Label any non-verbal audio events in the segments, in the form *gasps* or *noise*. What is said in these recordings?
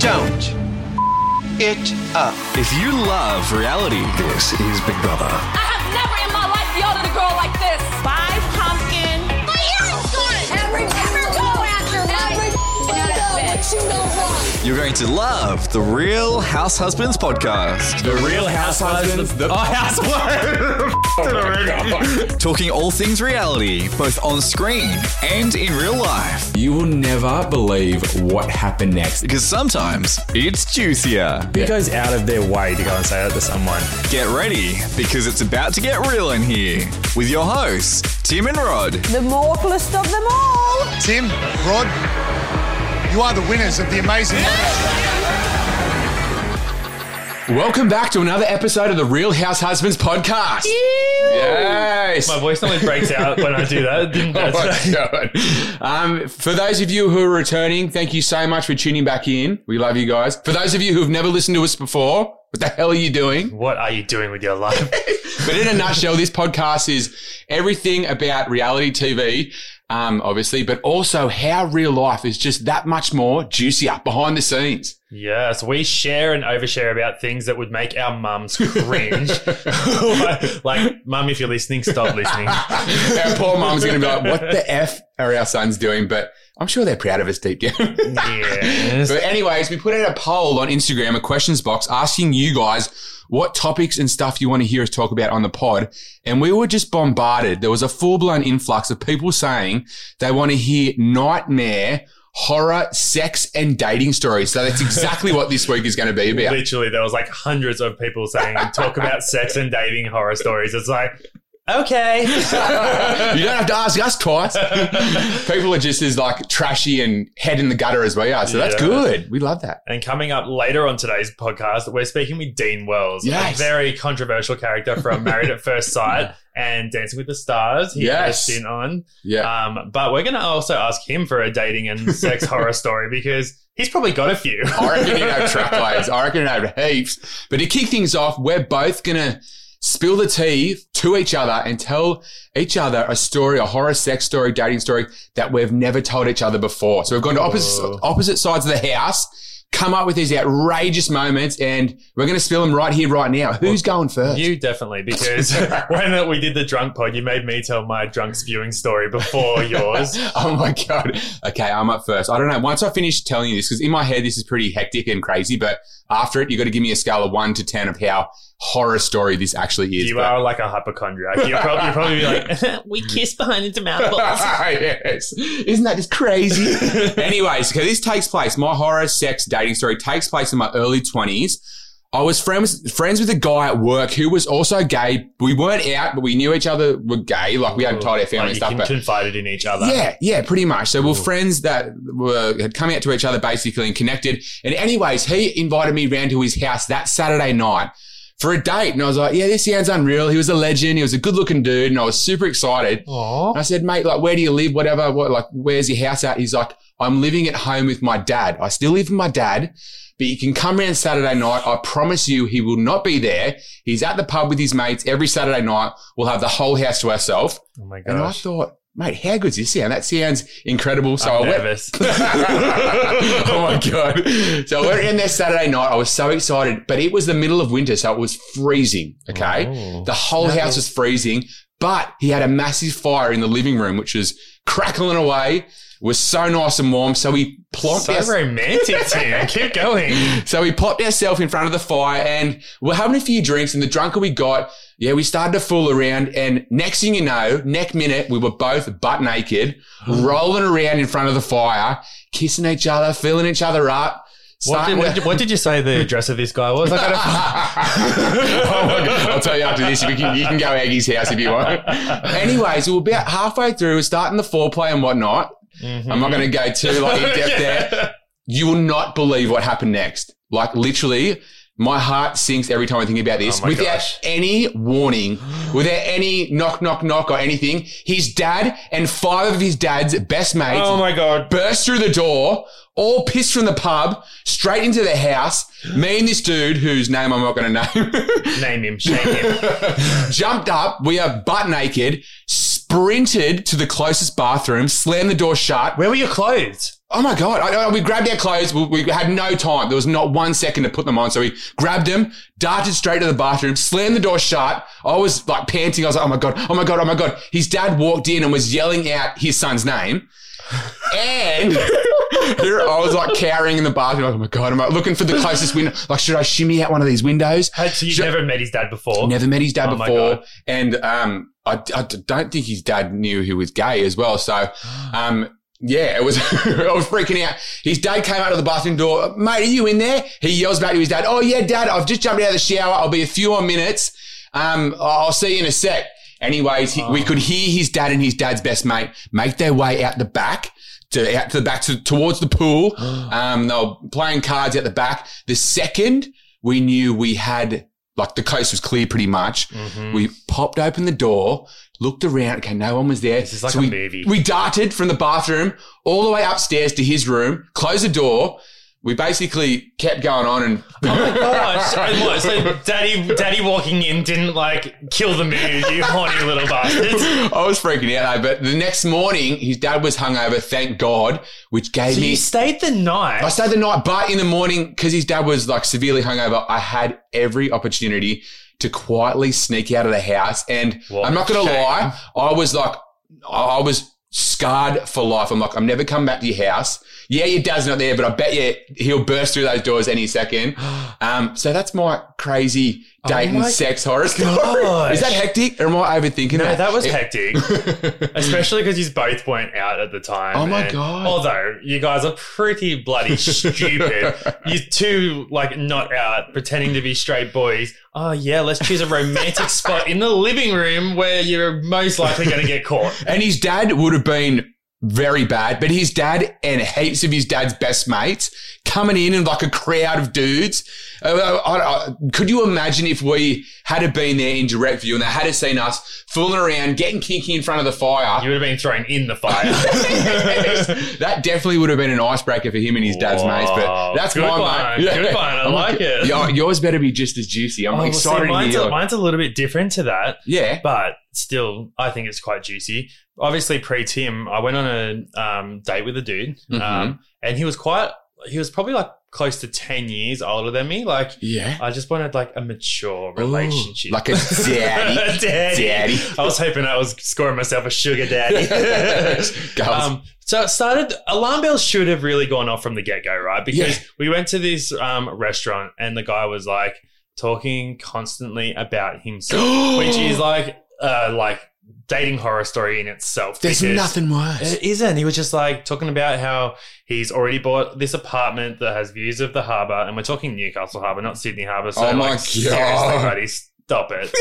Don't it up. If you love reality, This is Big Brother. I have never in my life yelled at a girl like this. You're going to love the Real House Husbands podcast. The Real Housewives. The, *laughs* oh, Housewives. *laughs* Oh Talking all things reality, both on screen and in real life. you will never believe what happened next. Because sometimes it's juicier. Who goes out of their way to go and say that to someone? Get ready, because it's about to get real in here. With your hosts, Tim and Rod. The mortalist of them all. Tim, Rod, you are the winners of the amazing. Welcome back to another episode of the Real House Husbands podcast. Yes. My voice normally breaks out when I do that. Didn't *laughs* Oh that my? God. Um, for those of you who are returning, thank you so much for tuning back in. We love you guys. For those of you who have never listened to us before, what the hell are you doing? What are you doing with your life? *laughs* But in a nutshell, this podcast is everything about reality TV, um, obviously, but also how real life is just that much more juicier behind the scenes. Yes, we share and overshare about things that would make our mums cringe. *laughs* like, mum, if you're listening, stop listening. *laughs* Our poor mum's going to be like, what the F are our sons doing? But I'm sure they're proud of us deep down. Yes. But anyways, we put out a poll on Instagram, a questions box, asking you guys what topics and stuff you want to hear us talk about on the pod. And we were just bombarded. There was a full blown influx of people saying they want to hear nightmare, horror, sex and dating stories. So that's exactly what this week is going to be about. Literally, there was like hundreds of people saying, talk about sex and dating horror stories. It's like, okay. *laughs* you don't have to ask us twice. people are just as like trashy and head in the gutter as we are. So that's good. We love that. And coming up later on today's podcast, we're speaking with Dean Wells, Yes. a very controversial character from Married at First Sight and Dancing with the Stars. He Yes. stint on. Yeah. Um, but we're going to also ask him for a dating and *laughs* sex horror story because he's probably got a few. I reckon he'd have truckloads. *laughs* I reckon he'd have heaps. But to kick things off, we're both gonna spill the tea to each other and tell each other a story, a horror sex story, dating story that we've never told each other before. So we've gone to opposite, opposite sides of the house, come up with these outrageous moments, and we're gonna spill them right here, right now. Who's going first? You definitely, because *laughs* when we did the drunk pod, you made me tell my drunk spewing story before *laughs* yours. oh my god. Okay, I'm up first. I don't know. Once I finish telling you this, because in my head this is pretty hectic and crazy, but after it, you've got to give me a scale of one to ten of how horror story this actually is. You But- are like a hypochondriac. You're probably, you're probably be like, *laughs* we kiss behind into mouth *laughs* yes. Isn't that just crazy? *laughs* Anyways, okay, this takes place. My horror sex dating story takes place in my early twenties. I was friends friends with a guy at work who was also gay. We weren't out, but we knew each other were gay. Like we hadn't told our family Like and you stuff. But confided in each other. yeah, yeah, pretty much. So we are friends that were had come out to each other basically and connected. And anyways, he invited me round to his house that Saturday night for a date. And I was like, yeah, this sounds unreal. He was a legend. He was a good looking dude. And I was super excited. Aw. And I said, mate, like, where do you live? Whatever. What, like, where's your house at? He's like, I'm living at home with my dad. I still live with my dad, but you can come around Saturday night. I promise you he will not be there. He's at the pub with his mates every Saturday night. We'll have the whole house to ourselves. Oh my And I thought, mate, how good's this sound? That sounds incredible. So I'm I went. nervous. *laughs* oh my god! So I went in there Saturday night. I was so excited, but it was the middle of winter, so it was freezing. Okay, Oh. the whole house was freezing, but he had a massive fire in the living room, which was crackling away. Was so nice and warm. So we plonked so our- romantic, *laughs* Tim. Keep going. so we popped ourselves in front of the fire and we're having a few drinks and the drunker we got, yeah, we started to fool around and next thing you know, next minute, we were both butt naked, rolling around in front of the fire, kissing each other, filling each other up. What did, what, did, what did you say the *laughs* address of this guy was? I gotta... *laughs* *laughs* oh I'll tell you after this. We can, you can go Aggie's house if you want. Anyways, we were about halfway through, we're starting the foreplay and whatnot. Mm-hmm. I'm not going to go too like in depth there. You will not believe what happened next. Like literally, my heart sinks every time I think about this. Oh without gosh. any warning, without any knock, knock, knock or anything, his dad and five of his dad's best mates Oh my god. burst through the door, all pissed from the pub, straight into the house. Me and this dude, whose name I'm not going to name, *laughs* Name him, shame him. *laughs* jumped up. We are butt naked, sprinted to the closest bathroom, slammed the door shut. Where were your clothes? Oh my god! I, I- we grabbed our clothes. We, we had no time. There was not one second to put them on. So we grabbed them, darted straight to the bathroom, slammed the door shut. I was like panting. I was like, "Oh my god! Oh my god! Oh my god!" His dad walked in and was yelling out his son's name. And here I was like cowering in the bathroom. Like, oh my god! I'm like, looking for the closest window. Like, should I shimmy out one of these windows? So you Should- never met his dad before? Never met his dad Oh my before, God. and um, I, I don't think his dad knew he was gay as well. So, um, yeah, it was *laughs* I was freaking out. His dad came out of the bathroom door, mate. Are you in there? He yells back to his dad, "Oh yeah, dad, I've just jumped out of the shower. I'll be a few more minutes. Um, I'll see you in a sec." Anyways, he, we could hear his dad and his dad's best mate make their way out the back. To out to the back to, towards the pool. *gasps* Um, they were playing cards at the back. The second we knew we had like the coast was clear pretty much. Mm-hmm. We popped open the door, looked around. Okay, no one was there. This is like so a we, movie. We darted from the bathroom all the way upstairs to his room, closed the door. We basically kept going on and Oh my gosh! And *laughs* what, so daddy, daddy walking in didn't like kill the mood, you *laughs* horny little bastards. I was freaking out. Though, but the next morning, his dad was hungover. Thank God, which gave So me. you stayed the night. I stayed the night, but in the morning, because his dad was like severely hungover, I had every opportunity to quietly sneak out of the house. And What I'm not going to shame. lie, I was like, I I was scarred for life. I'm like, I'm never coming back to your house. Yeah, your dad's not there, but I bet you he'll burst through those doors any second. *gasps* Um, so that's my crazy date and Oh sex horror story. gosh. *laughs* Is that hectic or am I overthinking no, that? that was It- *laughs* hectic. Especially because you both weren't out at the time. Oh my And God. Although you guys are pretty bloody *laughs* stupid. you two like not out pretending to be straight boys. Oh yeah, let's choose a romantic spot in the living room where you're most likely going to get caught. And his dad would have been very bad, but his dad and heaps of his dad's best mates coming in and like a crowd of dudes. Uh, I- I- could you imagine if we had have been there in direct view and they had have seen us fooling around, getting kinky in front of the fire? You would have been thrown in the fire. *laughs* that definitely would have been an icebreaker for him and his dad's mates. But that's Good my one. mate. Good one. I *laughs* I'm like it. Yeah, yours better be just as juicy. I'm Oh, well, excited see, to mine's, hear. a, mine's a little bit different to that. yeah. but still, I think it's quite juicy. Obviously, pre Tim, I went on a um, date with a dude, Mhm. um, and he was quite. He was probably like close to ten years older than me. Like, Yeah. I just wanted like a mature relationship, Ooh, like a daddy. *laughs* daddy. Daddy. I was hoping I was scoring myself a sugar daddy. *laughs* Um, so it started. Alarm bells should have really gone off from the get go, right? Because Yeah. we went to this um, restaurant, and the guy was like talking constantly about himself, *gasps* which is like uh, like dating horror story in itself. There's nothing worse. It isn't. He was just like talking about how he's already bought this apartment that has views of the harbour, and we're talking Newcastle Harbour, not Sydney Harbour. So Oh my like, seriously, God. buddy, stop it.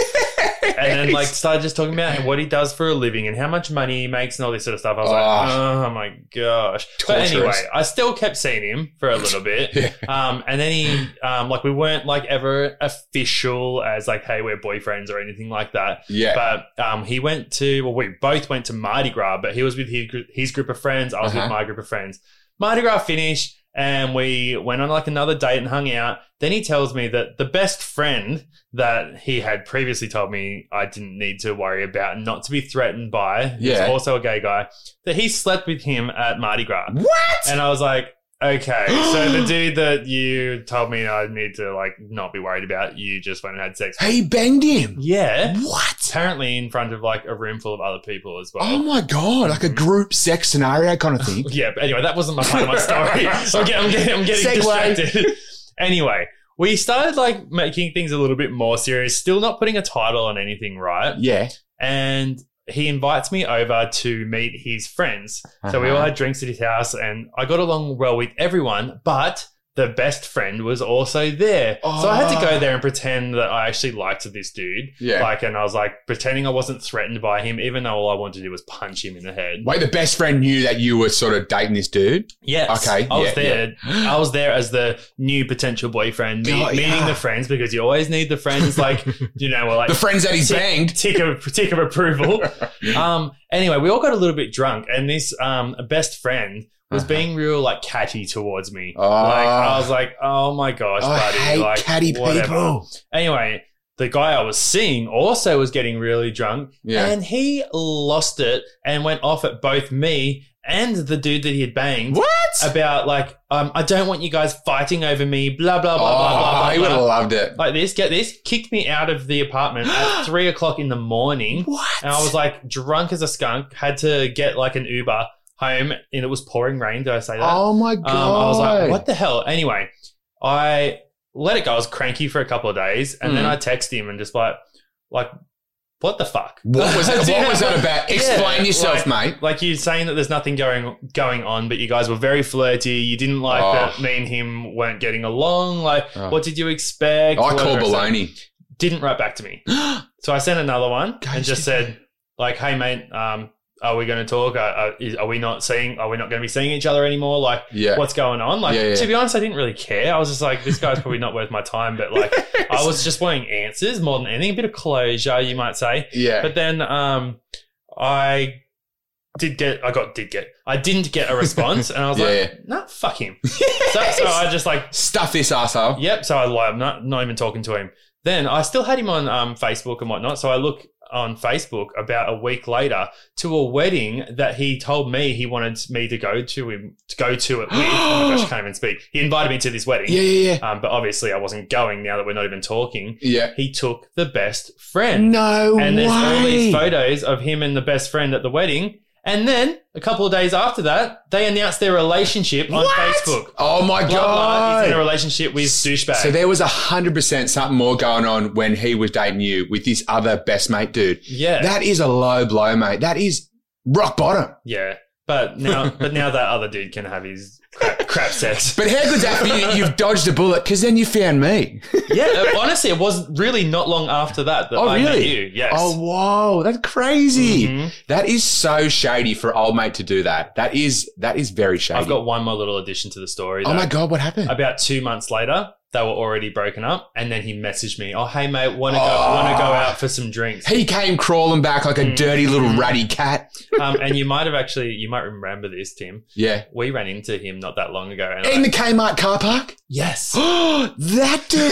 and then like *laughs* started just talking about what he does for a living and how much money he makes and all this sort of stuff. I was like, Oh. oh my gosh. But anyway, I still kept seeing him for a little bit. *laughs* Yeah. Um, and then he, um, like we weren't like ever official as like, hey, we're boyfriends or anything like that. Yeah. But um, he went to, well, we both went to Mardi Gras, but he was with his, his group of friends. I was Uh-huh. with my group of friends. Mardi Gras finished and we went on like another date and hung out. Then he tells me that the best friend that he had previously told me I didn't need to worry about, and not to be threatened by, who's Yeah. also a gay guy, that he slept with him at Mardi Gras. what? And I was like, okay, so the *gasps* dude that you told me I need to like not be worried about, you just went and had sex. He banged him. Yeah. What? Apparently in front of like a room full of other people as well. Oh my god! Like a mm-hmm. group sex scenario kind of thing. *laughs* Yeah, but anyway, that wasn't my part of my story. *laughs* I'm getting, I'm getting, I'm getting distracted. *laughs* anyway, we started like making things a little bit more serious, still not putting a title on anything, right? Yeah. And he invites me over to meet his friends. So we all Uh-huh. had drinks at his house, and I got along well with everyone, but the best friend was also there. So I had to go there and pretend that I actually liked this dude. Yeah. Like, and I was like pretending I wasn't threatened by him, even though all I wanted to do was punch him in the head. Wait, the best friend knew that you were sort of dating this dude. Yes. Okay, I was yeah, there. I was there as the new potential boyfriend, me- God, meeting yeah. the friends because you always need the friends, like, *laughs* you know, like The friends that he's tick, banged. tick of tick of approval. *laughs* um. Anyway, we all got a little bit drunk, and this um best friend was being real like catty towards me. Uh-huh. Oh. Like I was like, oh my gosh, I buddy, hate like catty whatever. people. Anyway. The guy I was seeing also was getting really drunk, Yeah. and he lost it and went off at both me and the dude that he had banged What? about like, um, I don't want you guys fighting over me, blah blah blah blah blah Oh, blah. he would have loved it. Like this, get this, kicked me out of the apartment at *gasps* three o'clock in the morning, What? and I was like drunk as a skunk. Had to get like an Uber home, and it was pouring rain. Did I say that? oh my god! Um, I was like, what the hell? Anyway, I let it go. I was cranky for a couple of days, and then Mm. I texted him and just like, like, what the fuck? What was, what *laughs* was that about? Explain Yeah, yourself, like- mate. Like you're saying that there's nothing going going on, but you guys were very flirty. You didn't like Oh. that me and him weren't getting along. Like, Oh. what did you expect? I call baloney. Didn't write back to me. *gasps* So I sent another one and just said, like, hey mate, um, are we going to talk? Are, are, is- are we not seeing? Are we not going to be seeing each other anymore? Like, Yeah. what's going on? Like, Yeah, yeah. to be honest, I didn't really care. I was just like, this guy's probably not worth my time. But like, *laughs* I was just wanting answers more than anything, a bit of closure, you might say. Yeah. But then um, I did get, I got, did get, I didn't get a response, and I was *laughs* like, nah, fuck him. *laughs* so, so I just like, Stuff this asshole. yep. So I like, I'm not, not even talking to him. Then I still had him on um, Facebook and whatnot. So I look on Facebook about a week later to a wedding that he told me he wanted me to go to him to go to it with. oh my gosh, I *gasps* can't even speak. He invited me to this wedding. Yeah, yeah, yeah. Um, but obviously I wasn't going now that we're not even talking. Yeah. He took the best friend. No And there's all these photos of him and the best friend at the wedding. And then a couple of days after that, they announced their relationship on What? Facebook. Oh my Blah, blah, he's in a god. relationship with douchebag. So there was a hundred percent something more going on when he was dating you with this other best mate dude. yeah. That is a low blow, mate. That is rock bottom. Yeah, but now, but now that other dude can have his crap, crap sex. But how good's that for you? You've dodged a bullet because then you found me. yeah, uh, honestly, it was really not long after that that Oh, I met really? you. Yes. Oh, whoa, that's crazy. Mhm. That is so shady for old mate to do that. That is that is very shady. I've got one more little addition to the story. oh my god, what happened? About two months later, they were already broken up, and then he messaged me, "Oh, hey mate, want to go? Oh. Want to go out for some drinks?" he came crawling back like a Mm. dirty little ratty cat. *laughs* um, and you might have actually, you might remember this, Tim. Yeah. We ran into him not that long ago. And In I- the Kmart car park? yes. *gasps* that dude.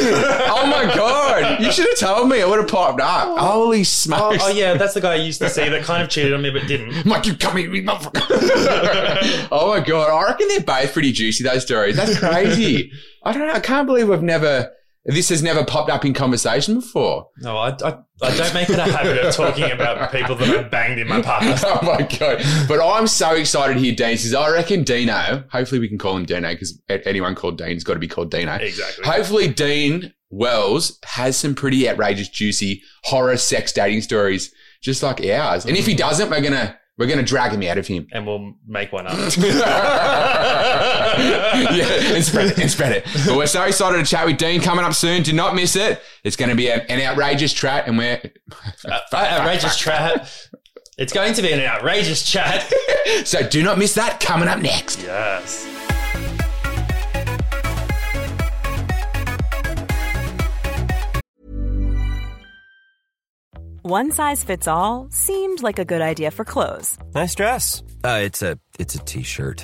oh my god. You should have told me. I would have popped up. Holy Oh, smokes. oh, yeah, that's the guy I used to see that kind of cheated on me but didn't. *laughs* Mike, you come here, you motherfucker. oh my god. I reckon they're both pretty juicy, those stories. That's crazy. *laughs* I don't know. I can't believe we've never this has never popped up in conversation before. No, I, I, I don't make it a habit of talking about people that I've banged in my past. *laughs* oh my god! But I'm so excited to hear Dean says. I reckon Dino. Hopefully, we can call him Dino because anyone called Dean's got to be called Dino. Exactly. Hopefully, Dean Wells has some pretty outrageous, juicy horror sex dating stories, just like ours. And if he doesn't, we're gonna we're gonna drag him out of him. And we'll make one up. *laughs* *laughs* *laughs* yeah, and spread it, and spread it. But we're so excited to chat with Dean coming up soon. Do not miss it. It's going to be a- an outrageous chat, and we're *laughs* Uh, outrageous chat. It's going to be an outrageous chat. *laughs* so do not miss that coming up next. Yes. One size fits all seemed like a good idea for clothes Nice dress. Uh, it's a it's a t-shirt.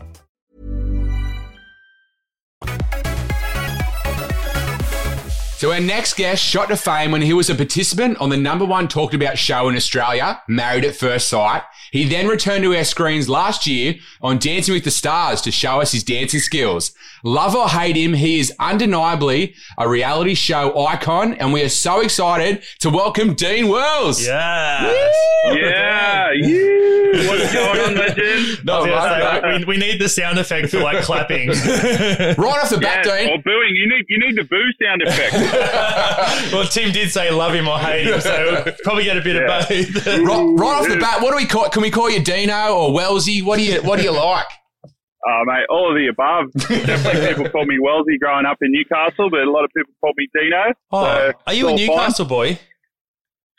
So our next guest shot to fame when he was a participant on the number one talked about show in Australia, Married at First Sight. He then returned to our screens last year on Dancing with the Stars to show us his dancing skills. Love or hate him, he is undeniably a reality show icon, and we are so excited to welcome Dean Wells. Yeah. Yeah. What's going on, legend? No, right, we, we need the sound effect for like clapping. *laughs* right off the bat, Yeah, Dean. or booing. You need you need the boo sound effect. Well, Tim did say love him or hate him, so probably get a bit Yeah. of both. *laughs* Right, right off the bat, what do we call? Can we call you Dino or Wellsy? What do you What do you like? oh, mate, all of the above. *laughs* Definitely people called me Wellsy growing up in Newcastle, but a lot of people called me Dino. Oh, So, are you a it's all Newcastle boy?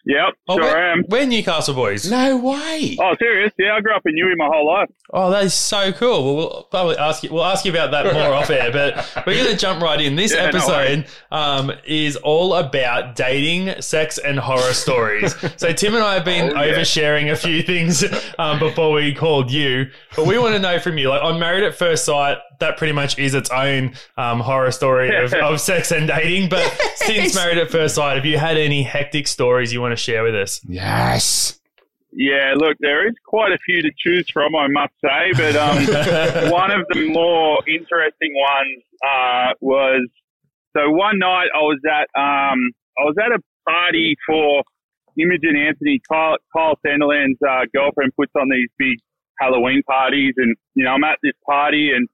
Fine. Yep, Oh, sure we're, am. we're Newcastle boys. No way. Oh, serious? Yeah, I grew up in Newey my whole life. Oh, that is so cool. Well, we'll probably ask you. We'll ask you about that more off air, but we're going to jump right in. This *laughs* Yeah, no episode um, is all about dating, sex, and horror stories. So Tim and I have been Oh, yeah. oversharing a few things um, before we called you, but we want to know from you. Like, I'm married at first sight. That pretty much is its own um, horror story of, *laughs* of sex and dating. But since married at first sight, have you had any hectic stories you want to share with us? Yes. Yeah, look, there is quite a few to choose from, I must say, but um, *laughs* one of the more interesting ones uh, was so one night I was at um, I was at a party for Imogen Anthony, Kyle, Kyle Sandilands' uh, girlfriend puts on these big Halloween parties, and you know I'm at this party and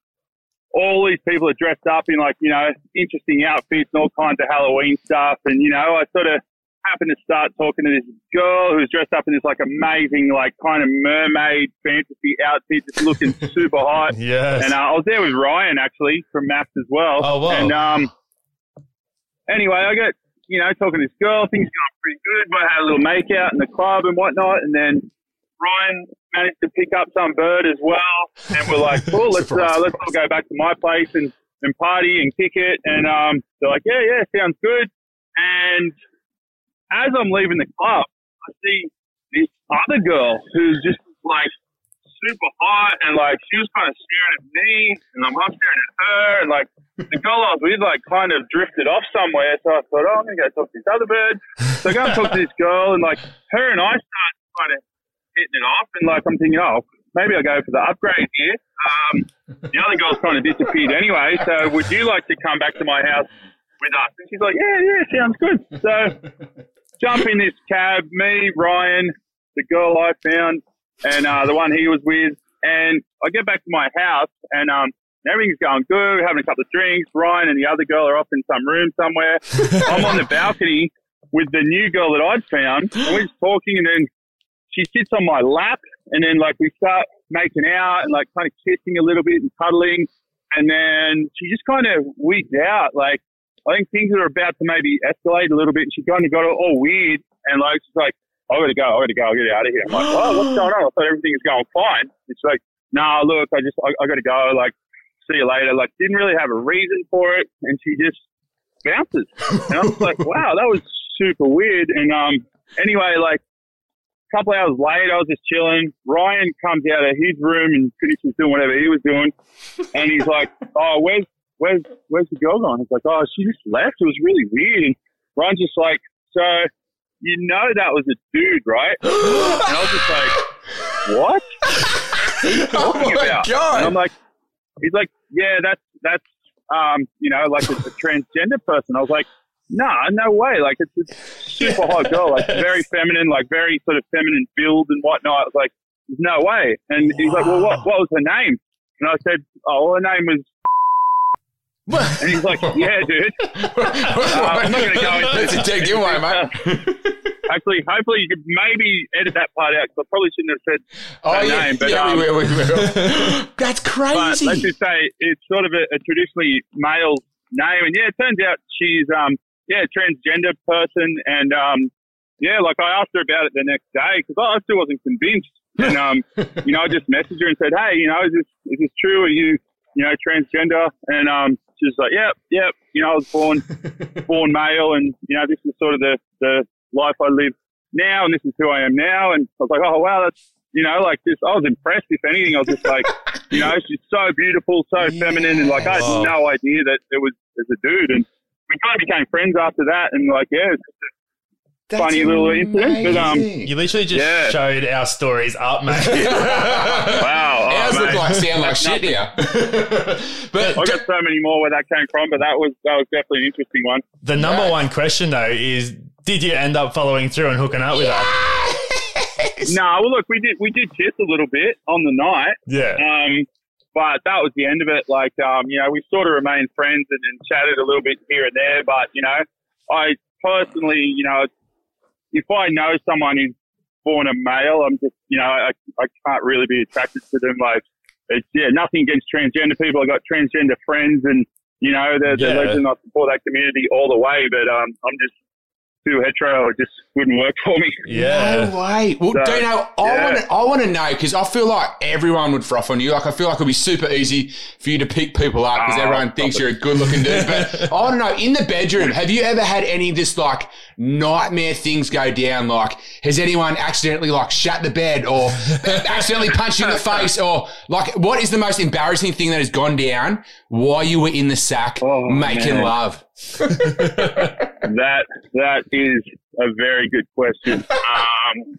all these people are dressed up in like you know interesting outfits and all kinds of Halloween stuff, and you know I sort of happened to start talking to this girl who was dressed up in this like amazing like kind of mermaid fantasy outfit, just looking *laughs* super hot. Yes. And uh, I was there with Ryan actually from MAFS as well. Oh, wow. And um, anyway, I got you know talking to this girl, things going pretty good. I had a little make out in the club and whatnot, and then Ryan managed to pick up some bird as well, and we're like, *laughs* cool, let's uh, let's all go back to my place and, and party and kick it. And um, they're like, yeah, yeah, sounds good. And as I'm leaving the club, I see this other girl who's just like super hot and like she was kind of staring at me and I'm I'm staring at her and like the girl I was with like kind of drifted off somewhere. So I thought, oh, I'm gonna go talk to this other bird. So I go and talk to this girl and like her and I start kind of hitting it off and like I'm thinking, oh, maybe I'll go for the upgrade here. Um, the other girl's kind of disappeared anyway. So would you like to come back to my house with us? And she's like, yeah, yeah, sounds good. So *laughs* jump in this cab, me, Ryan, the girl I found, and uh, the one he was with. And I get back to my house, and um, everything's going good. We're having a couple of drinks. Ryan and the other girl are off in some room somewhere. *laughs* I'm on the balcony with the new girl that I'd found, and we're just talking, and then she sits on my lap, and then like we start making out and like kind of kissing a little bit and cuddling, and then she just kind of wigged out, like. I think things are about to maybe escalate a little bit. And she kind of got all weird and like she's like, I gotta go, I gotta go, I'll get out of here. I'm like, oh, what's going on? I thought everything was going fine. She's like, nah, look, I just, I, I gotta go. Like, see you later. Like, didn't really have a reason for it, and she just bounces. And I was like, *laughs* wow, that was super weird. And um, anyway, like couple hours later, I was just chilling. Ryan comes out of his room and finishes doing whatever he was doing, and he's like, *laughs* oh, where's where's where's the girl gone? It's like, oh, she just left. It was really weird. And Ryan's just like, so you know that was a dude, right? *gasps* and I was just like, what? What are you talking Oh my about? God. And I'm like, he's like, yeah, that's that's um, you know, like it's a transgender person. I was like, nah, no way. Like it's a super hot girl, like *laughs* very feminine, like very sort of feminine build and whatnot. I was like, there's no way. And he's like, well, what what was her name? And I said, oh, her name was. *laughs* And he's like, yeah, dude. *laughs* Uh, I'm not going to go into That's a dead giveaway, mate. Actually, hopefully you could maybe edit that part out because I probably shouldn't have said Oh her yeah, name. But, yeah, um, we will, we will. That's crazy. let's just say it's sort of a, a traditionally male name, and yeah, it turns out she's um yeah transgender person, and um yeah, like I asked her about it the next day because I still wasn't convinced, *laughs* and um you know I just messaged her and said, hey, you know, is this is this true? Are you you know transgender? And um she's like, yep, yep, you know, I was born *laughs* born male, and you know this is sort of the the life I live now, and this is who I am now, and I was like, oh wow, that's you know, like this, I was impressed. If anything, I was just like, you know, *laughs* she's so beautiful, so feminine, and like I had no idea that it was as a dude. And we kind of became friends after that, and like, yeah, it's just a funny little incident. But um, You literally just Yeah. showed our stories up, mate. *laughs* wow, oh, *laughs* Ours look like sound like shit here. *laughs* but I got so many more where that came from, but that was that was definitely an interesting one. the number one question though is, did you end up following through and hooking up with her? No, well, look, we did we did kiss a little bit on the night, Yeah. um, but that was the end of it. Like, um, you know, we sort of remained friends and, and chatted a little bit here and there. But you know, I personally, you know, if I know someone who's born a male, I'm just, you know, I, I can't really be attracted to them. Like, it's yeah, nothing against transgender people. I got transgender friends, and you know, they're, they're Yeah. legends. I support that community all the way. But um, I'm just too hetero. It just wouldn't work for me. Yeah. No way. Well, So, Dino, I yeah. want to I want to know because I feel like everyone would froth on you. Like I feel like it'd be super easy for you to pick people up because Oh, ah. everyone thinks stop you're a good looking dude. But *laughs* I want to know in the bedroom, have you ever had any of this like nightmare things go down? Like has anyone accidentally like shut the bed or *laughs* accidentally punched you in the face or like what is the most embarrassing thing that has gone down while you were in the sack Oh, making man. love? That that is a very good question. Um,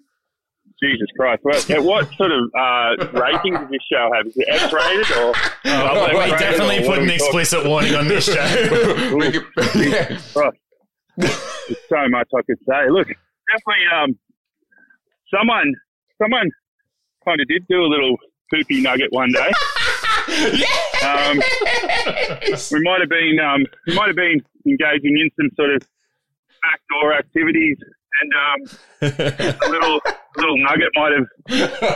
Jesus Christ! What, what sort of uh, rating does this show have? Is it X-rated or? Oh, we X-rated definitely put an we talking- explicit warning on this show. Could- yeah. There's so much I could say. Look, definitely. Um, someone, someone, kind of did do a little poopy nugget one day. Um, we might have been, um, we might have been engaging in some sort of backdoor activities, and um, a little, little nugget might have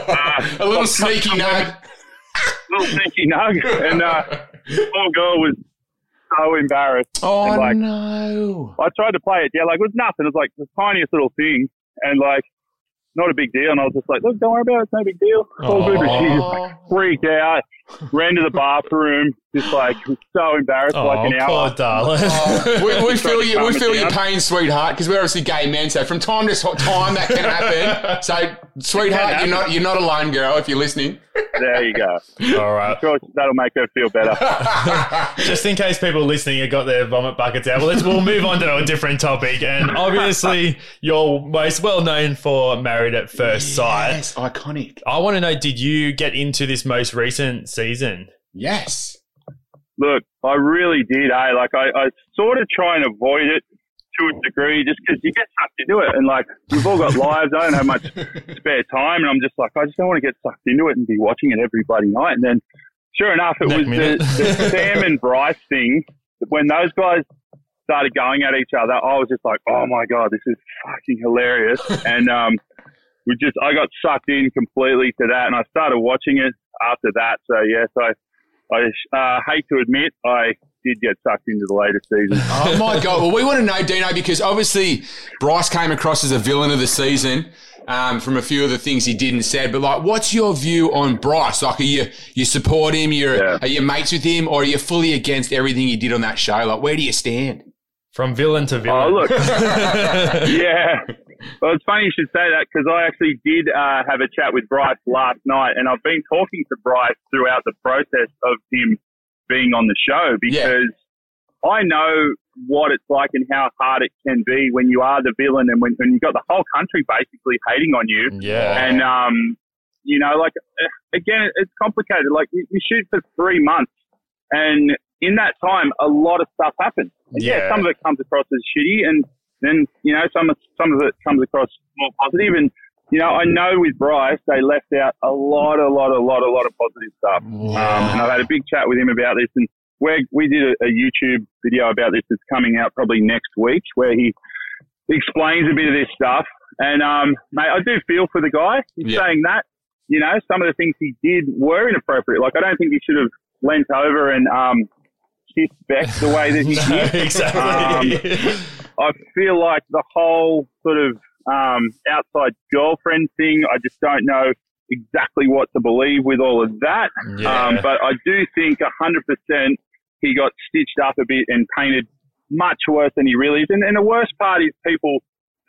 uh, a little sneaky nug. A little sneaky nug, and uh, poor girl was so embarrassed. Oh And, like, no! I tried to play it, yeah, like it was nothing. It was like the tiniest little thing, and like not a big deal. And I was just like, look, don't worry about it. It's no big deal. It's all good. But she just like freaked out, ran to the bathroom, just like so embarrassed Oh, like an hour. poor hour. darling. Oh, we, we feel you. We feel your pain, sweetheart, because we're obviously gay men. So from time to time, that can happen. *laughs* So, sweetheart, you're not you're not alone, girl. If you're listening, There you go. *laughs* All right. Sure, that'll make her feel better. *laughs* Just in case people listening have got their vomit buckets out, well, let's, we'll move on to a different topic. And obviously, you're most well known for Married at First Sight. yes, iconic. I want to know, did you get into this most recent season? Yes. Look, I really did. Eh? Like I, I sort of try and avoid it to a degree, just because you get sucked into it, and like we've all got lives. I don't have much *laughs* spare time, and I'm just like, I just don't want to get sucked into it and be watching it every bloody night. And then, sure enough, it Next was the, minute. the Sam and Bryce thing. When those guys started going at each other, I was just like, oh my god, this is fucking hilarious. *laughs* and um, we just, I got sucked in completely to that, and I started watching it after that. So yes, I, I uh, hate to admit, I did get sucked into the latest season. *laughs* Oh my god! Well, we want to know, Dino, because obviously Bryce came across as a villain of the season um, from a few of the things he did and said. But like, what's your view on Bryce? Like, are you you support him? You're Yeah. are you mates with him, or are you fully against everything he did on that show? Like, where do you stand? From villain to villain. Oh, look. *laughs* *laughs* yeah. Well, it's funny you should say that because I actually did uh, have a chat with Bryce last night, and I've been talking to Bryce throughout the process of him being on the show because I know what it's like and how hard it can be when you are the villain and when, when you've got the whole country basically hating on you. yeah. And, um, you know, like, uh, again, it's complicated. Like, you, you shoot for three months, and in that time, a lot of stuff happens. Yeah. Yeah. some of it comes across as shitty, and then, you know, some of, some of it comes across more positive. And, you know, I know with Bryce, they left out a lot, a lot, a lot, a lot of positive stuff. Um, and I've had a big chat with him about this, and we we did a, a YouTube video about this that's coming out probably next week, where he explains a bit of this stuff. And um, mate, I do feel for the guy. He's Yeah. saying that, you know, some of the things he did were inappropriate. Like I don't think he should have leant over and um, kissed Beck the way that he No, *laughs* did. exactly. *laughs* I feel like the whole sort of um, outside girlfriend thing, I just don't know exactly what to believe with all of that. Yeah. Um, but I do think 100% he got stitched up a bit and painted much worse than he really is. And, and the worst part is people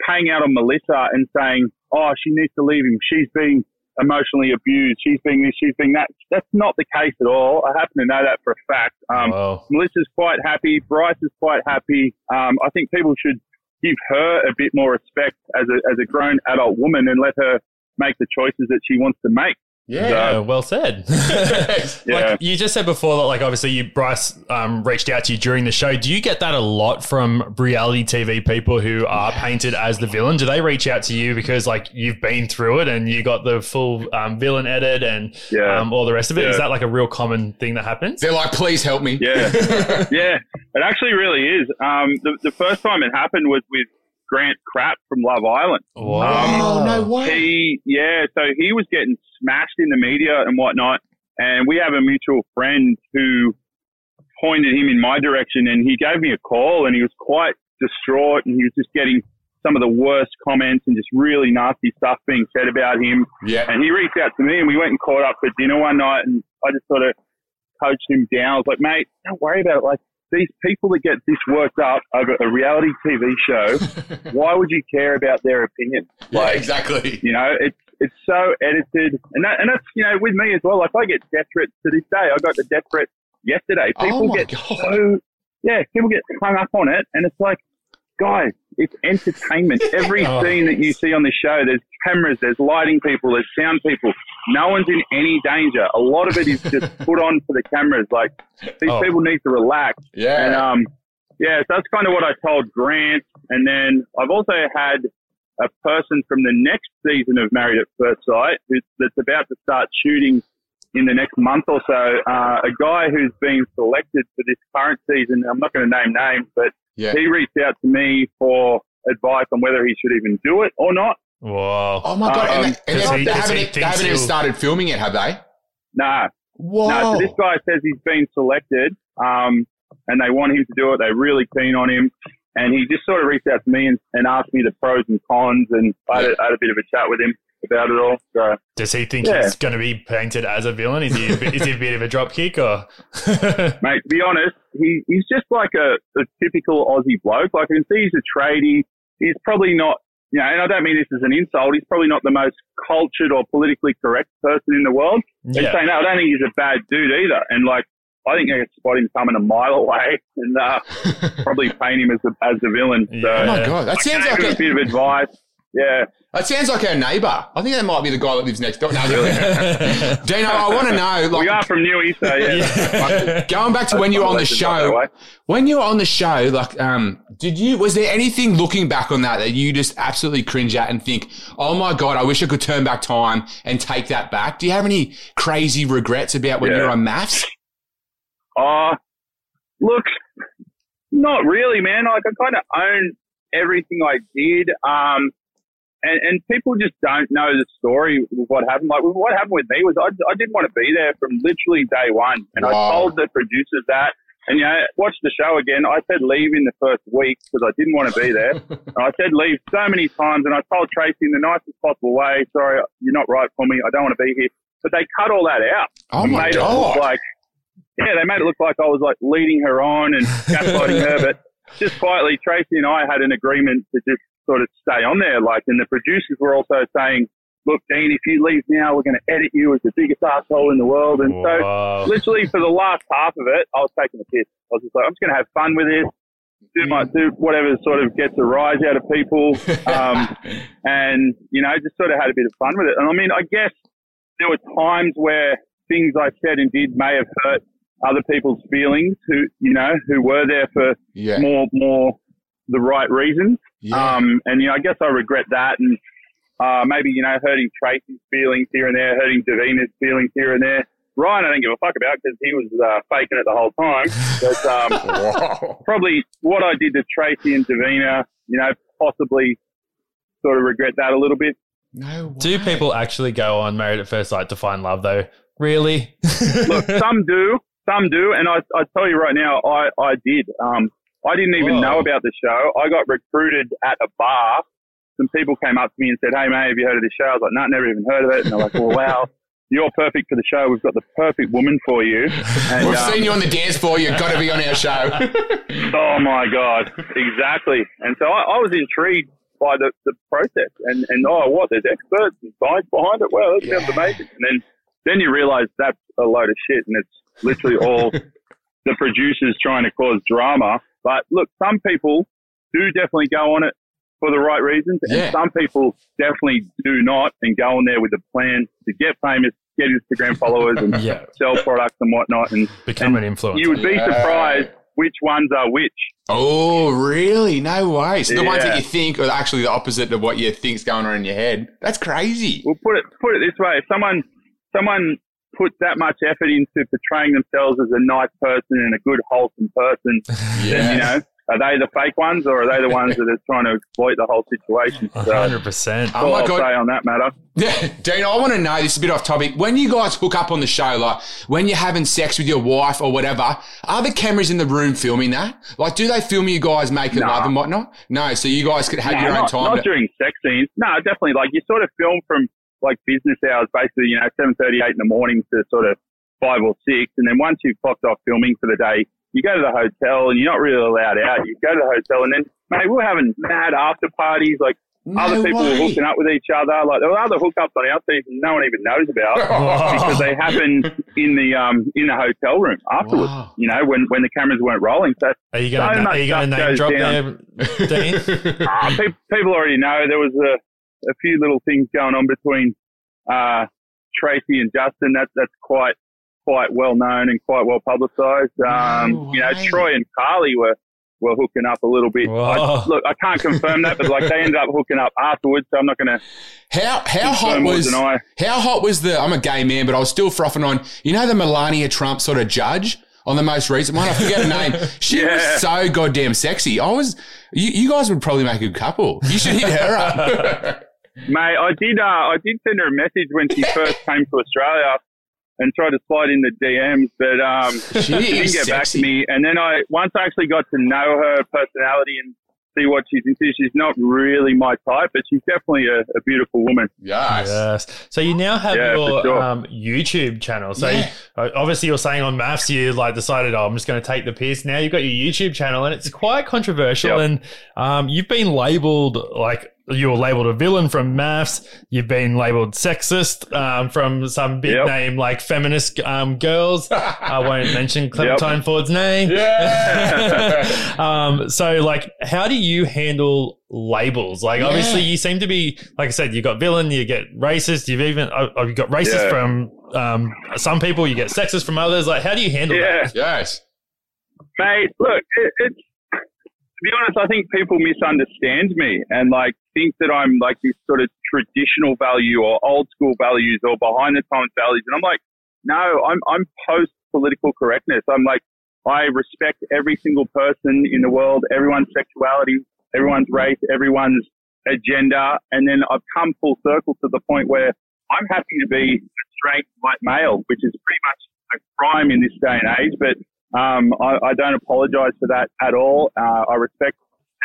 paying out on Melissa and saying, oh, she needs to leave him. She's being emotionally abused. She's being this, she's being that. That's not the case at all. I happen to know that for a fact. Um, Wow. Melissa's quite happy. Bryce is quite happy. Um, I think people should give her a bit more respect as a, as a grown adult woman and let her make the choices that she wants to make. Yeah, well said. *laughs* *laughs* Yeah. Like you just said before that, like obviously you Bryce um, reached out to you during the show. Do you get that a lot from reality TV people who are painted as the villain? Do they reach out to you because like you've been through it and you got the full um, villain edit and Yeah. um, all the rest of it? Is Yeah. that like a real common thing that happens? They're like, please help me. *laughs* Yeah, yeah, it actually really is. Um, the, the first time it happened was with Grant Crapp from Love Island. Oh, um, wow. Oh, no way. He, yeah, so he was getting smashed in the media and whatnot, and we have a mutual friend who pointed him in my direction, and he gave me a call, and he was quite distraught, and he was just getting some of the worst comments and just really nasty stuff being said about him. Yeah. And he reached out to me, and we went and caught up for dinner one night, and I just sort of coached him down. I was like, mate, don't worry about it. Like, these people that get this worked up over a reality TV show, *laughs* why would you care about their opinion? Yeah, exactly. You know, it's it's so edited, and that, and that's you know with me as well. Like I get death threats to this day. I got the death threat yesterday. Oh People my get God. so yeah, people get hung up on it, and it's like, guys, it's entertainment. *laughs* Every Oh. scene that you see on the show, there's cameras, there's lighting people, there's sound people. No one's in any danger. A lot of it is just *laughs* put on for the cameras. Like these Oh. people need to relax. Yeah. And um, yeah, so that's kind of what I told Grant. And then I've also had a person from the next season of Married at First Sight who's, that's about to start shooting in the next month or so. Uh, a guy who's been selected for this current season. I'm not going to name names, but Yeah. he reached out to me for advice on whether he should even do it or not. Whoa. Oh my god! Um, and they, and they, he- they haven't, they haven't even started filming it, have they? Nah, Whoa! No, so this guy says he's been selected, um, and they want him to do it. They're really keen on him. And he just sort of reached out to me and, and asked me the pros and cons, and I had, a, I had a bit of a chat with him about it all. So, Does he think Yeah. he's going to be painted as a villain? Is he a bit, is he a bit of a drop kick or? *laughs* mate, to be honest, he, he's just like a, a typical Aussie bloke. Like, I can see he's a tradie. He's probably not, you know, and I don't mean this as an insult, he's probably not the most cultured or politically correct person in the world. And Yeah. saying that, I don't think he's a bad dude either. And like, I think I could spot him coming a mile away and uh, *laughs* probably paint him as the, as the villain. So, oh my god, that I sounds like a a, bit of advice. Yeah. that sounds like our neighbour. I think that might be the guy that lives next door. *laughs* *laughs* No, Dino, I want to know, We are from Newey, so yeah. going back to when you were on the Legend, by the show. When you were on the show, like, um, did you? Was there anything looking back on that that you just absolutely cringe at and think, "Oh my god, I wish I could turn back time and take that back"? Do you have any crazy regrets about when Yeah. you were on MAFS? Uh, look, not really, man. Like, I kind of own everything I did. Um, and, and people just don't know the story of what happened. Like, what happened with me was I, I didn't want to be there from literally day one. And I told the producers that. And, you know, watch the show again. I said leave in the first week because I didn't want to be there. *laughs* and I said leave so many times. And I told Tracey in the nicest possible way, sorry, you're not right for me. I don't want to be here. But they cut all that out. Oh my made it look God. like yeah, they made it look like I was like leading her on and *laughs* gaslighting her, but just quietly, Tracey and I had an agreement to just sort of stay on there. Like, and the producers were also saying, "Look, Dean, if you leave now, we're going to edit you as the biggest asshole in the world." And so, literally, for the last half of it, I was taking a piss. I was just like, "I'm just going to have fun with this." Do my do whatever sort of gets a rise out of people, *laughs* um, and you know, just sort of had a bit of fun with it. And I mean, I guess there were times where things I said and did may have hurt other people's feelings who, you know, who were there for Yeah. more, more the right reasons. Yeah. Um, and, you know, I guess I regret that. And, uh, maybe, you know, hurting Tracey's feelings here and there, hurting Davina's feelings here and there. Ryan, I don't give a fuck about because he was, uh, faking it the whole time. But, um, *laughs* probably what I did to Tracy and Davina, you know, possibly sort of regret that a little bit. no. Do people actually go on Married at First Sight to find love, though? Really? Look, some do, some do, and I, I tell you right now, I, I did. Um, I didn't even Whoa. know about the show. I got recruited at a bar. Some people came up to me and said, "Hey, mate, have you heard of this show?" I was like, "No, never even heard of it." And they're like, "Well, *laughs* wow, you're perfect for the show. We've got the perfect woman for you." And, We've um, seen you on the dance floor. You've got to be on our show. *laughs* Oh my god, exactly. And so I, I was intrigued by the, the process. And, and oh, what? There's experts and science behind it. Well, that sounds amazing. And then, then you realize that's a load of shit and it's literally all *laughs* the producers trying to cause drama. But look, some people do definitely go on it for the right reasons, and Yeah. some people definitely do not and go on there with a plan to get famous, get Instagram followers, and *laughs* Yeah. sell products and whatnot. And Become an influencer. you would be Yeah. surprised which ones are which. Oh, really? No way. So the ones that you think are actually the opposite of what you think's going on in your head. That's crazy. We'll put it put it this way: if someone someone puts that much effort into portraying themselves as a nice person and a good, wholesome person, *laughs* then you know, are they the fake ones or are they the ones that are trying to exploit the whole situation? So hundred percent. Oh my I'll God. say on that matter. Yeah, Dean, I want to know, this is a bit off topic. When you guys hook up on the show, like when you're having sex with your wife or whatever, are the cameras in the room filming that? Like, do they film you guys making Nah. love and whatnot? No, so you guys could have No, your own not, time. not to- during sex scenes. No, definitely. Like you sort of film from like business hours, basically, you know, seven thirty, eight in the morning to sort of five or six, and then once you've clocked off filming for the day, you go to the hotel and you're not really allowed out. You go to the hotel and then, mate, we're having mad after parties, like No other people were hooking up with each other. Like there were other hookups on our team no one even knows about *laughs* because they happened in the um in the hotel room afterwards. Wow. You know, when when the cameras weren't rolling. So Are you gonna much are you gonna stuff name goes drop down. there, Dean? *laughs* People, people already know there was a, a few little things going on between uh, Tracey and Justin. That's that's quite quite well known and quite well publicised. Um, No you know, way. Troy and Carly were were hooking up a little bit. I, look, I can't confirm that, but like they ended up hooking up afterwards, so I'm not going to How how hot was deny. how hot was the? I'm a gay man, but I was still frothing on. You know the Melania Trump sort of judge on the most recent one. I forget her name. *laughs* She Yeah. was so goddamn sexy. I was. You, you guys would probably make a good couple. You should hit her up. *laughs* Mate, I did. Uh, I did send her a message when she *laughs* first came to Australia, and tried to slide in the DMs, but um, She she didn't is get back to me. And then I once I actually got to know her personality and see what she's into. She's not really my type, but she's definitely a, a beautiful woman. Yes. Yes. So you now have Yeah, your sure. um, YouTube channel. So Yeah. you, uh, obviously you're saying on MAFS you like decided, oh, I'm just going to take the piss. Now you've got your YouTube channel, and it's quite controversial. Yep. And um, you've been labelled like you were labelled a villain from MAFS. You've been labelled sexist um, from some big Yep. name like feminist um, girls. *laughs* I won't mention Clementine Ford's name. Yeah. *laughs* um, so like, how do you handle labels? Like, Yeah. obviously, you seem to be, like I said, you got villain, you get racist, you've even, uh, uh, you got racist Yeah. from um, some people, you get sexist from others. Like, how do you handle Yeah, that? yes. mate. Look, it, it's to be honest, I think people misunderstand me and like think that I'm like this sort of traditional value or old school values or behind the times values, and I'm like, no, I'm I'm post political correctness. I'm like, I respect every single person in the world, everyone's sexuality, everyone's race, everyone's agenda, and then I've come full circle to the point where I'm happy to be a straight white male, which is pretty much a crime in this day and age, but um, I, I don't apologize for that at all. Uh, I respect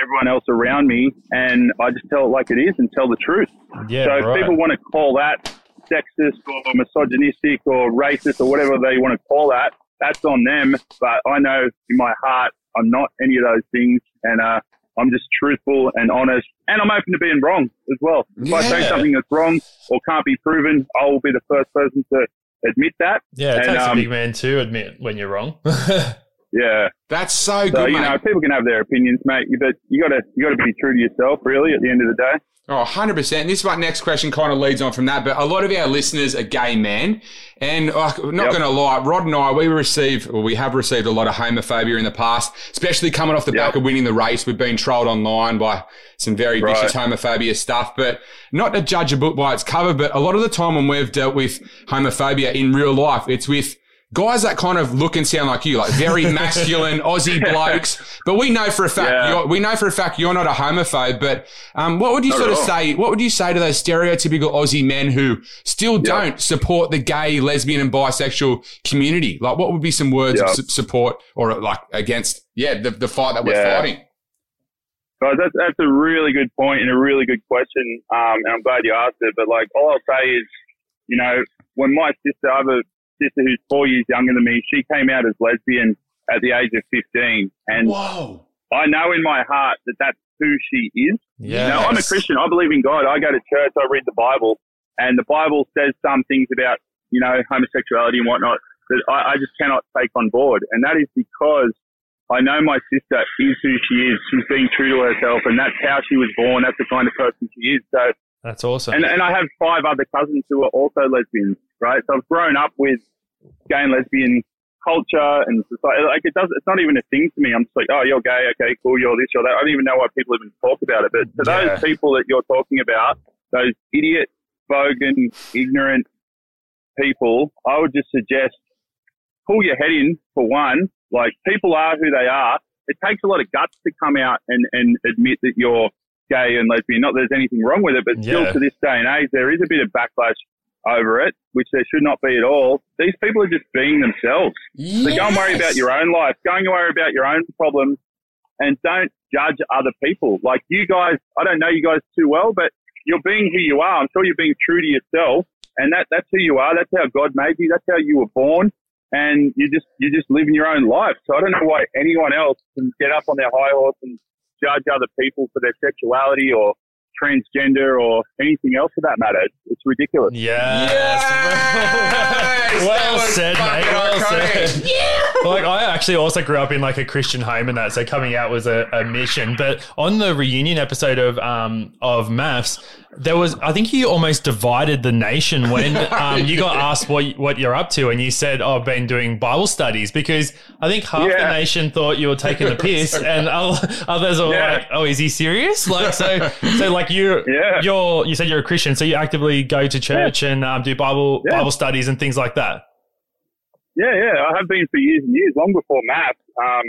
everyone else around me, and I just tell it like it is and tell the truth. Yeah, so if right. people want to call that sexist or misogynistic or racist or whatever they want to call that, that's on them. But I know in my heart I'm not any of those things, and uh, I'm just truthful and honest, and I'm open to being wrong as well. If I say Yeah. something that's wrong or can't be proven, I will be the first person to admit that. Yeah, it And, takes um, a big man to admit when you're wrong. *laughs* Yeah. That's so So good, you mate. know, people can have their opinions, mate, but you gotta you gotta be true to yourself, really. At the end of the day. Oh, 100%. This is my next question kind of leads on from that, but a lot of our listeners are gay men. And uh, not Yep. going to lie, Rod and I, we receive, or we have received a lot of homophobia in the past, especially coming off the back of winning the race. We've been trolled online by some very Right. vicious homophobia stuff, but not to judge a book by its cover, but a lot of the time when we've dealt with homophobia in real life, it's with guys that kind of look and sound like you, like very *laughs* masculine Aussie blokes. But we know for a fact, Yeah. you're, we know for a fact you're not a homophobe. But um, what would you Not sort of all. say? What would you say to those stereotypical Aussie men who still don't support the gay, lesbian, and bisexual community? Like, what would be some words of su- support or like against? Yeah, the, the fight that we're Yeah. fighting. Guys, that's that's a really good point and a really good question. Um, and I'm glad you asked it. But like, all I'll say is, you know, when my sister, I have a sister who's four years younger than me. She came out as lesbian at the age of 15, and Whoa. I know in my heart that that's who she is. Yeah. You know, I'm a Christian. I believe in God. I go to church. I read the Bible, and the Bible says some things about you know homosexuality and whatnot that I, I just cannot take on board, and that is because I know my sister is who she is. She's being true to herself, and that's how she was born. That's the kind of person she is. So, That's awesome. and, and I have five other cousins who are also lesbians, right? So I've grown up with gay and lesbian culture and society. Like it does, it's not even a thing to me. I'm just like, oh, you're gay, okay, cool, you're this, you're that. I don't even know why people even talk about it. But to Yeah. those people that you're talking about, those idiot, bogan, ignorant people, I would just suggest pull your head in for one. Like people are who they are. It takes a lot of guts to come out and, and admit that you're gay and lesbian. Not that there's anything wrong with it, but still to this day and age, there is a bit of backlash over it, which there should not be at all. These people are just being themselves. So go and worry about your own life. Go and worry about your own problems and don't judge other people. Like you guys, I don't know you guys too well, but you're being who you are. I'm sure you're being true to yourself and that, that's who you are. That's how God made you. That's how you were born. And you just, you just living your own life. So I don't know why anyone else can get up on their high horse and judge other people for their sexuality or transgender or anything else for that matter. It's, it's ridiculous. Yes. Yes! *laughs* well That said, mate. Well iconic. *laughs* said. Like I actually also grew up in like a Christian home and that, so coming out was a, a mission. But on the reunion episode of um of MAFS, there was I think you almost divided the nation when *laughs* um, you got asked what what you're up to, and you said, "Oh, I've been doing Bible studies," because I think half the nation thought you were taking the piss, and others were Yeah. like, "Oh, is he serious?" Like so, so like you, Yeah. you're you said you're a Christian, so you actively go to church and um, do Bible Yeah. Bible studies and things like that. Yeah, yeah, I have been for years and years, long before MAFS. Um,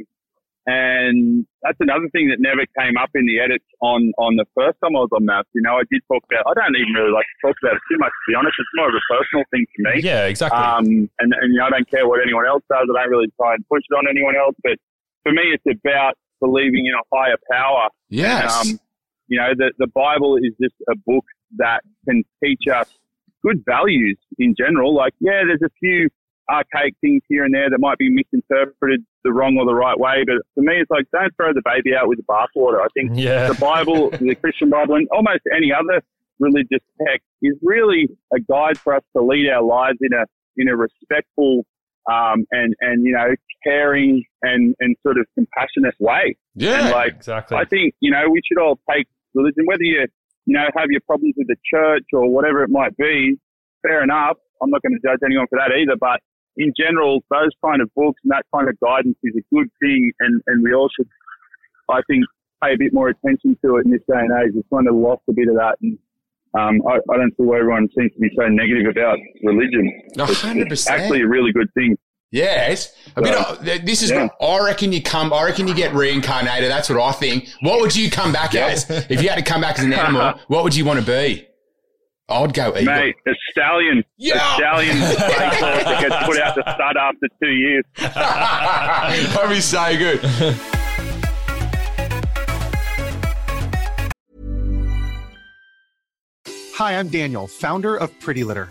and that's another thing that never came up in the edits on, on the first time I was on MAFS. You know, I did talk about, I don't even really like to talk about it too much, to be honest. It's more of a personal thing for me. Yeah, exactly. Um, and, and, you know, I don't care what anyone else does. I don't really try and push it on anyone else. But for me, it's about believing in a higher power. Yes. Um, you know, the, the Bible is just a book that can teach us good values in general. Like, yeah, there's a few archaic things here and there that might be misinterpreted the wrong or the right way. But for me, it's like, don't throw the baby out with the bathwater. I think Yeah. the Bible, *laughs* the Christian Bible, and almost any other religious text is really a guide for us to lead our lives in a, in a respectful, um, and, and, you know, caring and, and sort of compassionate way. yeah. And like, exactly. I think, you know, we should all take religion, whether you, you know, have your problems with the church or whatever it might be, fair enough. I'm not going to judge anyone for that either, but in general, those kind of books and that kind of guidance is a good thing and, and we all should, I think, pay a bit more attention to it in this day and age. We've kind of lost a bit of that and um, I, I don't see why everyone seems to be so negative about religion. A It's- hundred It's percent. actually a really good thing. Yes, a bit. Of, this is. yeah. I reckon you come. I reckon you get reincarnated. That's what I think. What would you come back as if you had to come back as an animal? *laughs* What would you want to be? I'd go eagle. Mate, a stallion. Yeah. A stallion *laughs* that gets put out to stud after two years. *laughs* That'd be so good. Hi, I'm Daniel, founder of Pretty Litter.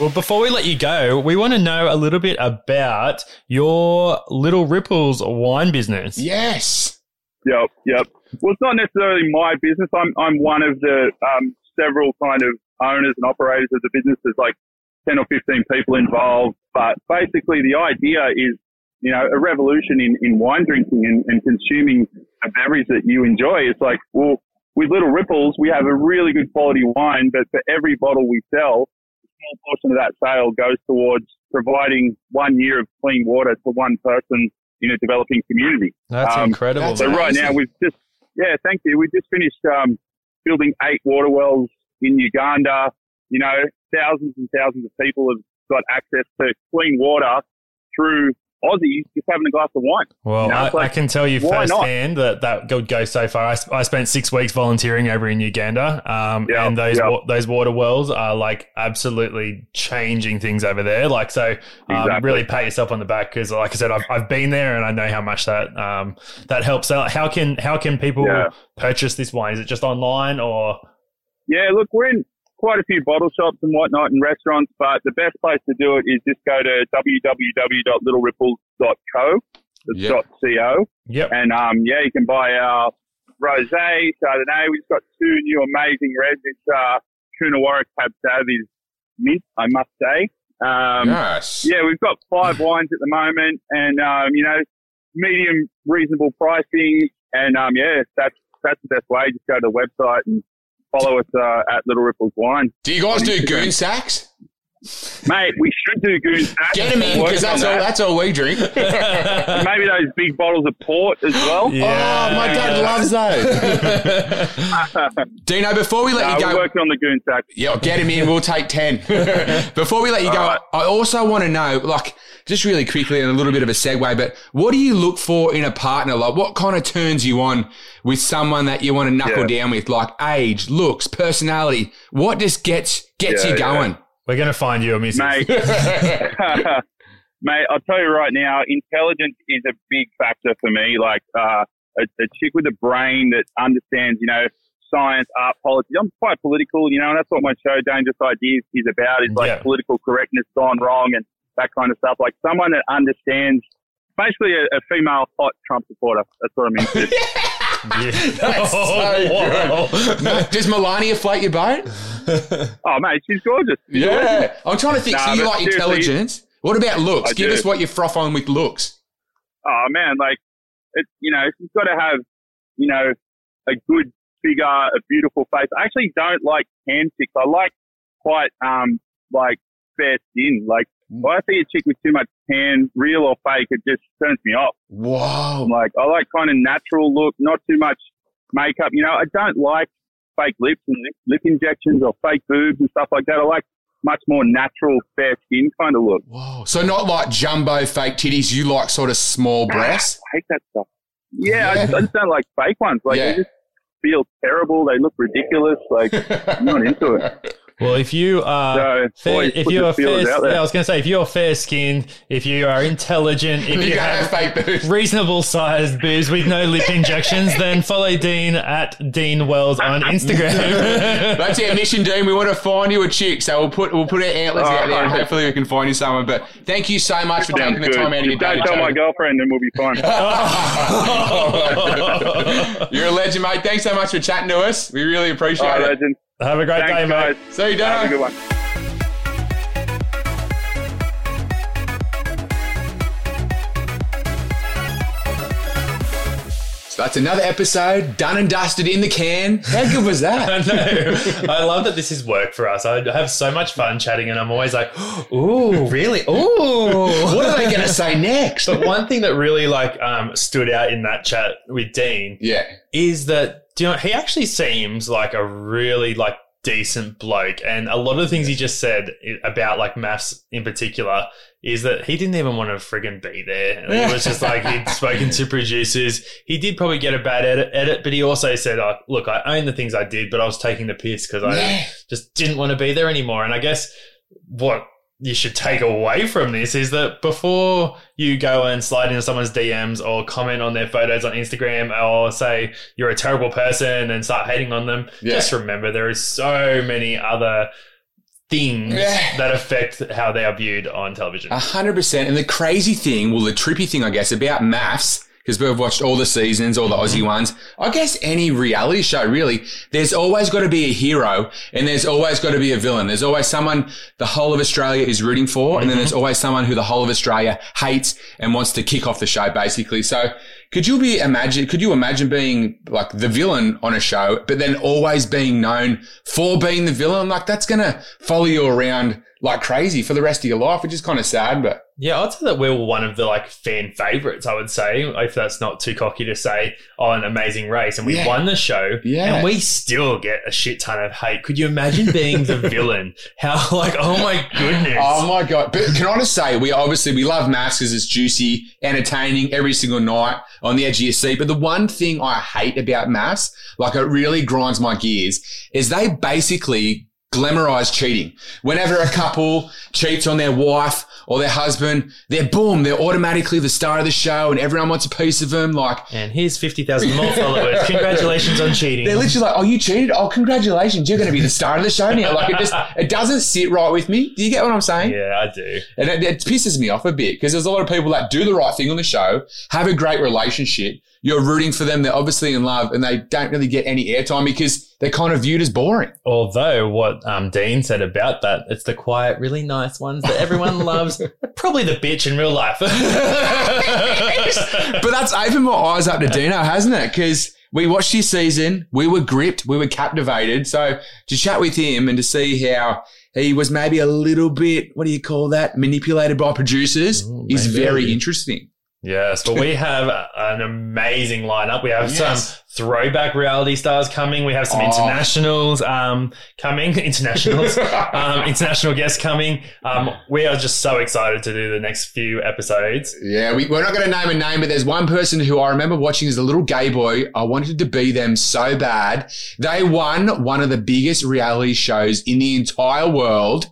Well, before we let you go, we want to know a little bit about your Little Ripples wine business. Yes. Yep, yep. Well, it's not necessarily my business. I'm I'm one of the um, several kind of owners and operators of the business. There's like ten or fifteen people involved, but basically the idea is, you know, a revolution in, in wine drinking and, and consuming a beverage that you enjoy. It's like, well, with Little Ripples, we have a really good quality wine, but for every bottle we sell, a small portion of that sale goes towards providing one year of clean water to one person in a developing community. That's Um, incredible. that's So man. right now we've just, yeah, thank you. We've just finished um, building eight water wells in Uganda. You know, thousands and thousands of people have got access to clean water through Aussies just having a glass of wine. Well, You know, I, like, I can tell you why not? firsthand that that would go so far. I spent six weeks volunteering over in Uganda, um, Yeah, and those yeah. wa- those water wells are like absolutely changing things over there. Like, so um, Exactly. really pat yourself on the back because, like I said, I've, I've been there and I know how much that um, that helps. So, how can how can people Yeah. purchase this wine? Is it just online or? Yeah, look, we're in quite a few bottle shops and whatnot and restaurants, but the best place to do it is just go to www.littleripples.co. It's Yep. .co. Yep. And um, yeah, you can buy our rosé, Chardonnay. We've got two new amazing reds. It's uh, Coonawarra Cab Sav mint, I must say. Um, Nice. yeah, we've got five *sighs* wines at the moment, and um, you know, medium, reasonable pricing, and um, yeah, that's that's the best way. Just go to the website and follow us uh, at Little Ripples Wine. Do you guys do goon sacks? Mate, we should do goon. Eh? Get him in because that's all. that. That's all we drink. *laughs* Maybe those big bottles of port as well. Oh, my dad loves those. *laughs* Dino, before we let No, you we're go, working on the goon stack. yeah, get him in. We'll take ten. *laughs* before we let you go, All right. I also want to know, like, just really quickly and a little bit of a segue, but what do you look for in a partner? Like, what kind of turns you on with someone that you want to knuckle Yeah. down with? Like age, looks, personality. What just gets gets Yeah, you yeah. going? We're going to find you a missus. Mate, *laughs* mate, I'll tell you right now, intelligence is a big factor for me. Like uh, a, a chick with a brain that understands, you know, science, art, politics. I'm quite political, you know, and that's what my show, Dangerous Ideas, is about. Is like Yeah. political correctness gone wrong and that kind of stuff. Like someone that understands. Basically, a, a female hot Trump supporter. That's what I'm into. *laughs* *laughs* That's so good. Does Melania float your boat? *laughs* oh, mate, she's gorgeous. She's Yeah. gorgeous. I'm trying to think. Nah, so you like intelligence? What about looks? I Give do. us what you froth on with looks. oh man, like it's you know, she's got to have you know a good figure, a beautiful face. I actually don't like tan chicks. I like quite um like fair skin. Like if I see a chick with too much tan, real or fake, it just turns me off. Whoa. I'm like I like kind of natural look, not too much makeup. You know, I don't like fake lips and lip, injections or fake boobs and stuff like that. I like much more natural, fair skin kind of look. Whoa. So not like jumbo fake titties. You like sort of small breasts. I hate that stuff. Yeah, I, just, I just don't like fake ones. Like Yeah. they just feel terrible. They look ridiculous. Like I'm not into it. *laughs* Well, if you are So, fair, always if you are fair, yeah, I was going to say if you're fair skinned, if you are intelligent, if *laughs* You you have have fake boobs. reasonable sized boobs with no lip injections, *laughs* then follow Dean at Dean Wells on Instagram. *laughs* That's our mission, Dean. We want to find you a chick, so we'll put we'll put our antlers out there, and hopefully we can find you someone. But thank you so much for Sounds taking the good. time out of your day. Don't tell my girlfriend, and we'll be fine. You're a legend, mate. Thanks so much for chatting to us. We really appreciate All right, it. legend. Have a great Thanks, day, guys. mate. See you, Have a good one. So that's another episode done and dusted in the can. How good was *laughs* I that? know. I love that this is work for us. I have so much fun chatting, and I'm always like, *gasps* "Ooh, really? Ooh, *laughs* what are they going to say next? But one thing that really like um, stood out in that chat with Dean Yeah. is that do you know he actually seems like a really like decent bloke, and a lot of the things he just said about like MAFS in particular is that he didn't even want to friggin' be there. It was just like he'd *laughs* spoken to producers. He did probably get a bad edit, edit but he also said, oh, "Look, I own the things I did, but I was taking the piss because I Yeah. just didn't want to be there anymore." And I guess what you should take away from this is that before you go and slide into someone's DMs or comment on their photos on Instagram or say you're a terrible person and start hating on them, Yeah. just remember there is so many other things Yeah. that affect how they are viewed on television. A hundred percent. And the crazy thing, well, the trippy thing, I guess, about MAFS, because we've watched all the seasons, all the Aussie mm-hmm. ones. I guess any reality show, really, there's always got to be a hero and there's always got to be a villain. There's always someone the whole of Australia is rooting for. And then there's mm-hmm. always someone who the whole of Australia hates and wants to kick off the show, basically. So Could you be imagine? Could you imagine being like the villain on a show, but then always being known for being the villain? Like that's gonna follow you around like crazy for the rest of your life, which is kind of sad. But Yeah, I'd say that we were one of the like fan favorites. I would say, if that's not too cocky to say, on an Amazing Race, and we Yeah. won the show. Yeah. and we still get a shit ton of hate. Could you imagine being the *laughs* villain? How like, oh my goodness. Oh my god! But can I just say, we obviously we love MAFS because it's juicy, entertaining every single night on the edge of your seat. But the one thing I hate about MAFS, like it really grinds my gears, is they basically glamorize cheating. Whenever a couple cheats on their wife or their husband, they're boom, they're automatically the star of the show, and everyone wants a piece of them. Like. and here's fifty thousand more followers. *laughs* Congratulations on cheating. They're literally like, "Oh, you cheated! Oh, congratulations! You're going to be the star of the show now." Like it just, it doesn't sit right with me. Do you get what I'm saying? yeah, I do. And it, it pisses me off a bit because there's a lot of people that do the right thing on the show, have a great relationship. You're rooting for them. They're obviously in love and they don't really get any airtime because they're kind of viewed as boring. Although what um, Dean said about that, it's the quiet, really nice ones that everyone *laughs* loves. Probably the bitch in real life. *laughs* *laughs* But that's opened my eyes up to Dino, hasn't it? Because we watched his season, we were gripped, we were captivated. So to chat with him and to see how he was maybe a little bit, what do you call that, manipulated by producers is maybe. very interesting. Yes, but we have an amazing lineup. We have Yes. some throwback reality stars coming. We have some Oh. internationals um, coming, *laughs* internationals, *laughs* um, international guests coming. Um, we are just so excited to do the next few episodes. Yeah, we, we're not going to name a name, but there's one person who I remember watching as a little gay boy. I wanted to be them so bad. They won one of the biggest reality shows in the entire world.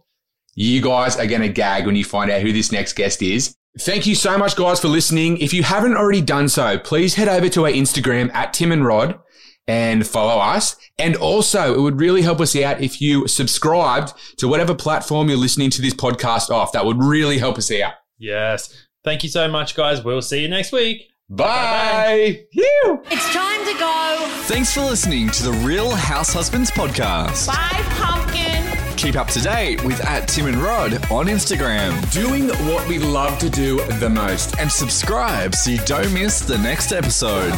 You guys are going to gag when you find out who this next guest is. Thank you so much, guys, for listening. If you haven't already done so, please head over to our Instagram at Tim and Rod and follow us. And also, it would really help us out if you subscribed to whatever platform you're listening to this podcast off. That would really help us out. Yes. Thank you so much, guys. We'll see you next week. Bye. It's time to go. Thanks for listening to the Real House Husbands podcast. Bye, pumpkin. Keep up to date with at Tim and Rod on Instagram. Doing what we love to do the most. And subscribe so you don't miss the next episode.